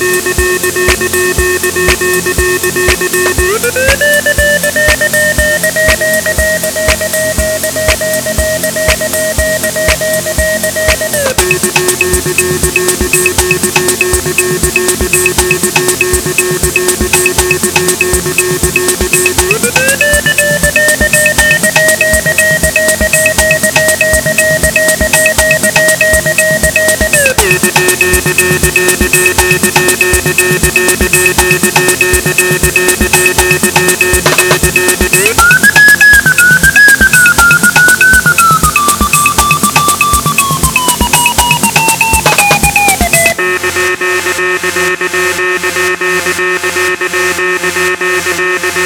Müzik Do do do do.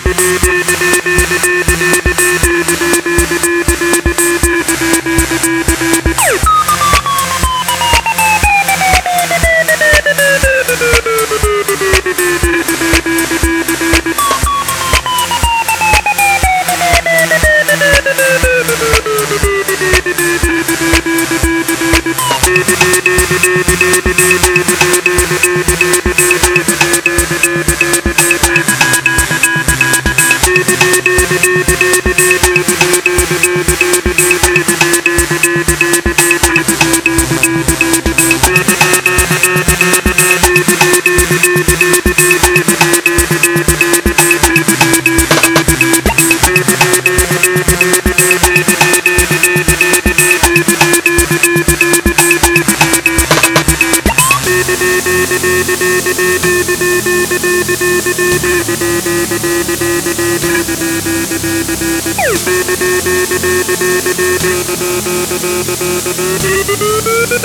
Thank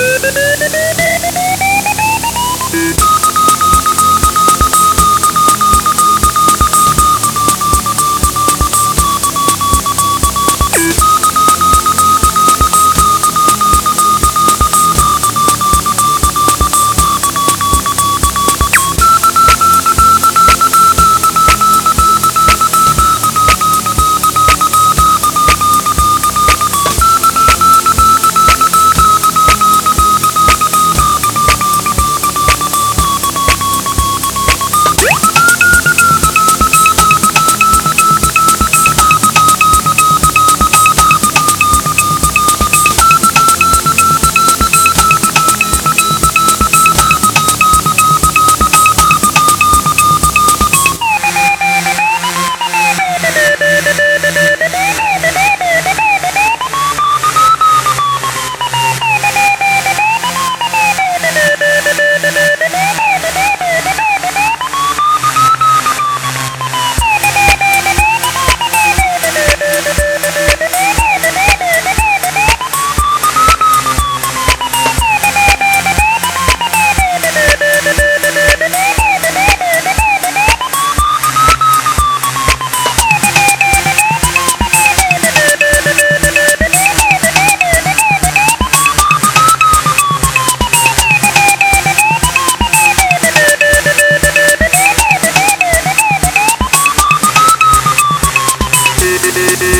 you.